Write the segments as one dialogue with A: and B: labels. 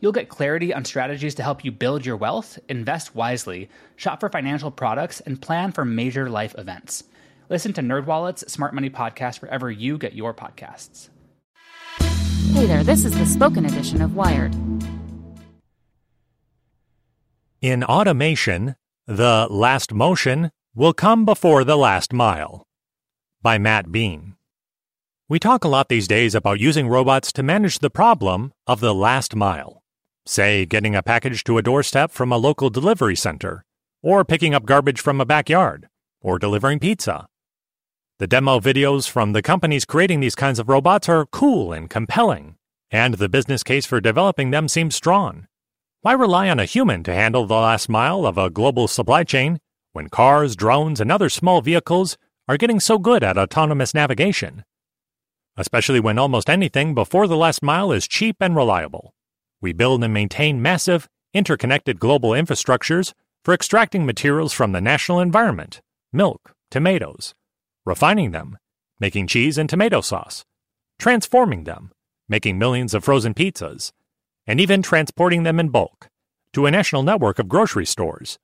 A: You'll get clarity on strategies to help you build your wealth, invest wisely, shop for financial products, and plan for major life events. Listen to NerdWallet's Smart Money Podcast wherever you get your podcasts.
B: Hey there, this is the spoken edition of Wired.
C: In automation, the last motion will come before the last mile. By Matt Beane. We talk a lot these days about using robots to manage the problem of the last mile. Say, getting a package to a doorstep from a local delivery center, or picking up garbage from a backyard, or delivering pizza. The demo videos from the companies creating these kinds of robots are cool and compelling, and the business case for developing them seems strong. Why rely on a human to handle the last mile of a global supply chain when cars, drones, and other small vehicles are getting so good at autonomous navigation? Especially when almost anything before the last mile is cheap and reliable. We build and maintain massive, interconnected global infrastructures for extracting materials from the national environment milk, tomatoes, refining them, making cheese and tomato sauce, transforming them, making millions of frozen pizzas, and even transporting them in bulk to a national network of grocery stores.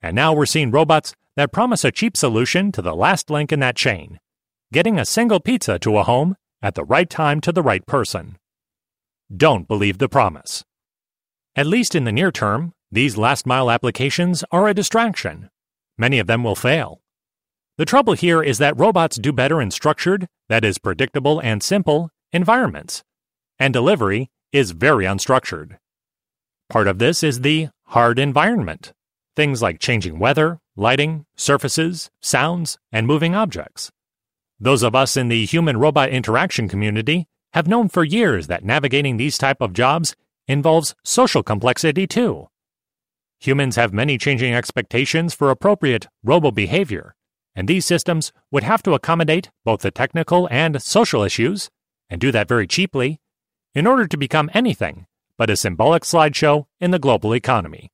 C: And now we're seeing robots that promise a cheap solution to the last link in that chain getting a single pizza to a home at the right time to the right person. Don't believe the promise. At least in the near term, these last mile applications are a distraction. Many of them will fail. The trouble here is that robots do better in structured, that is, predictable and simple, environments, and delivery is very unstructured. Part of this is the hard environment things like changing weather, lighting, surfaces, sounds, and moving objects. Those of us in the human robot interaction community have known for years that navigating these type of jobs involves social complexity too. Humans have many changing expectations for appropriate robo behavior, and these systems would have to accommodate both the technical and social issues, and do that very cheaply, in order to become anything but a symbolic slideshow in the global economy.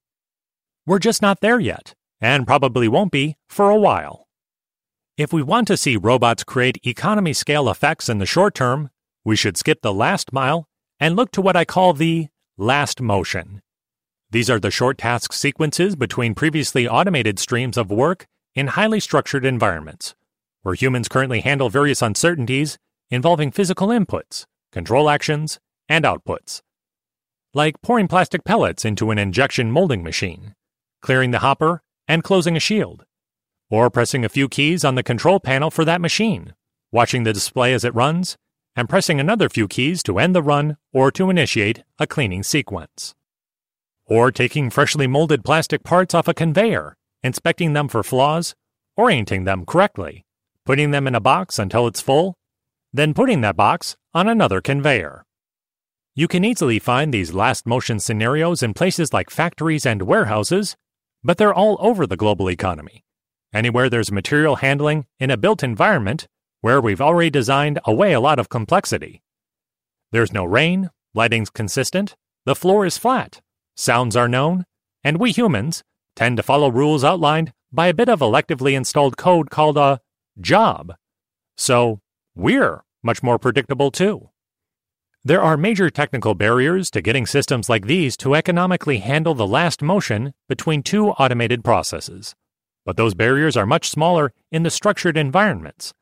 C: We're just not there yet, and probably won't be for a while. If we want to see robots create economy scale effects in the short term, we should skip the last mile and look to what I call the last motion. These are the short task sequences between previously automated streams of work in highly structured environments, where humans currently handle various uncertainties involving physical inputs, control actions, and outputs. Like pouring plastic pellets into an injection molding machine, clearing the hopper, and closing a shield or pressing a few keys on the control panel for that machine, watching the display as it runs, and pressing another few keys to end the run or to initiate a cleaning sequence. Or taking freshly molded plastic parts off a conveyor, inspecting them for flaws, orienting them correctly, putting them in a box until it's full, then putting that box on another conveyor. You can easily find these last motion scenarios in places like factories and warehouses, but they're all over the global economy Anywhere there's material handling in a built environment where we've already designed away a lot of complexity. There's no rain, lighting's consistent, the floor is flat, sounds are known, and we humans tend to follow rules outlined by a bit of electively installed code called a job. So, we're much more predictable too. There are major technical barriers to getting systems like these to economically handle the last motion between two automated processes. but those barriers are much smaller in the structured environments.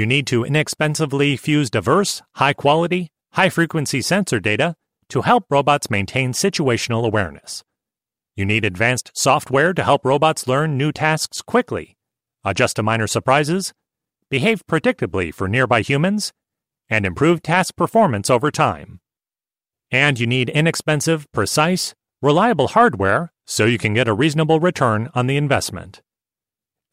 C: You need to inexpensively fuse diverse, high quality, high frequency sensor data to help robots maintain situational awareness. You need advanced software to help robots learn new tasks quickly, adjust to minor surprises, behave predictably for nearby humans, and improve task performance over time. And you need inexpensive, precise, reliable hardware so you can get a reasonable return on the investment.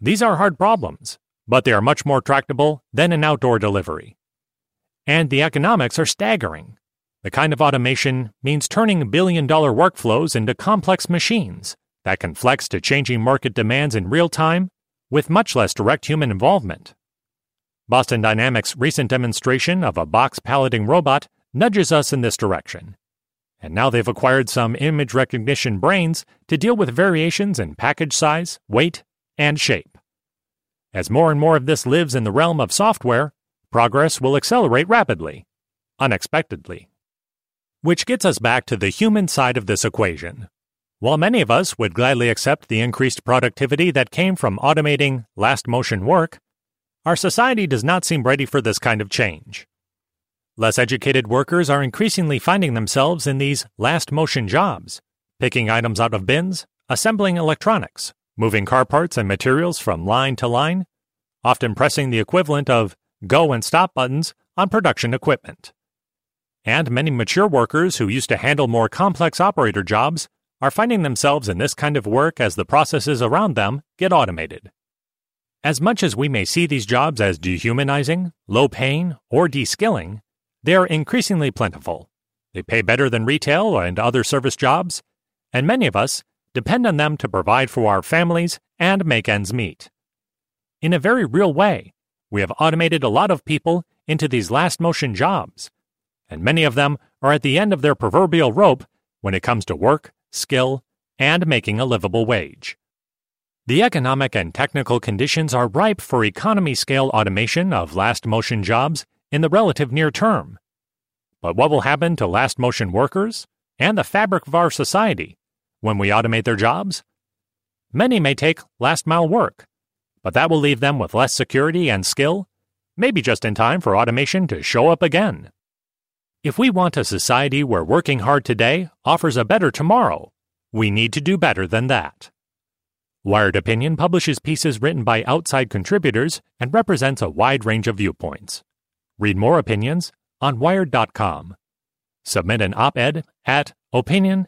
C: These are hard problems, but they are much more tractable than an outdoor delivery. And the economics are staggering. The kind of automation means turning billion dollar workflows into complex machines that can flex to changing market demands in real time with much less direct human involvement. Boston Dynamics' recent demonstration of a box palleting robot nudges us in this direction. And now they've acquired some image recognition brains to deal with variations in package size, weight, and shape. As more and more of this lives in the realm of software, progress will accelerate rapidly, unexpectedly. Which gets us back to the human side of this equation. While many of us would gladly accept the increased productivity that came from automating last motion work, our society does not seem ready for this kind of change. Less educated workers are increasingly finding themselves in these last motion jobs, picking items out of bins, assembling electronics, moving car parts and materials from line to line, often pressing the equivalent of go and stop buttons on production equipment. And many mature workers who used to handle more complex operator jobs are finding themselves in this kind of work as the processes around them get automated. As much as we may see these jobs as dehumanizing, low paying, or de-skilling, they are increasingly plentiful. They pay better than retail and other service jobs, and many of us depend on them to provide for our families and make ends meet. In a very real way, we have automated a lot of people into these last motion jobs, and many of them are at the end of their proverbial rope when it comes to work, skill, and making a livable wage. The economic and technical conditions are ripe for economy scale automation of last motion jobs in the relative near term. But what will happen to last motion workers and the fabric of our society when we automate their jobs? Many may take last mile work, but that will leave them with less security and skill, maybe just in time for automation to show up again. If we want a society where working hard today offers a better tomorrow, we need to do better than that. Wired Opinion publishes pieces written by outside contributors and represents a wide range of viewpoints. Read more opinions on Wired.com. Submit an op ed at opinion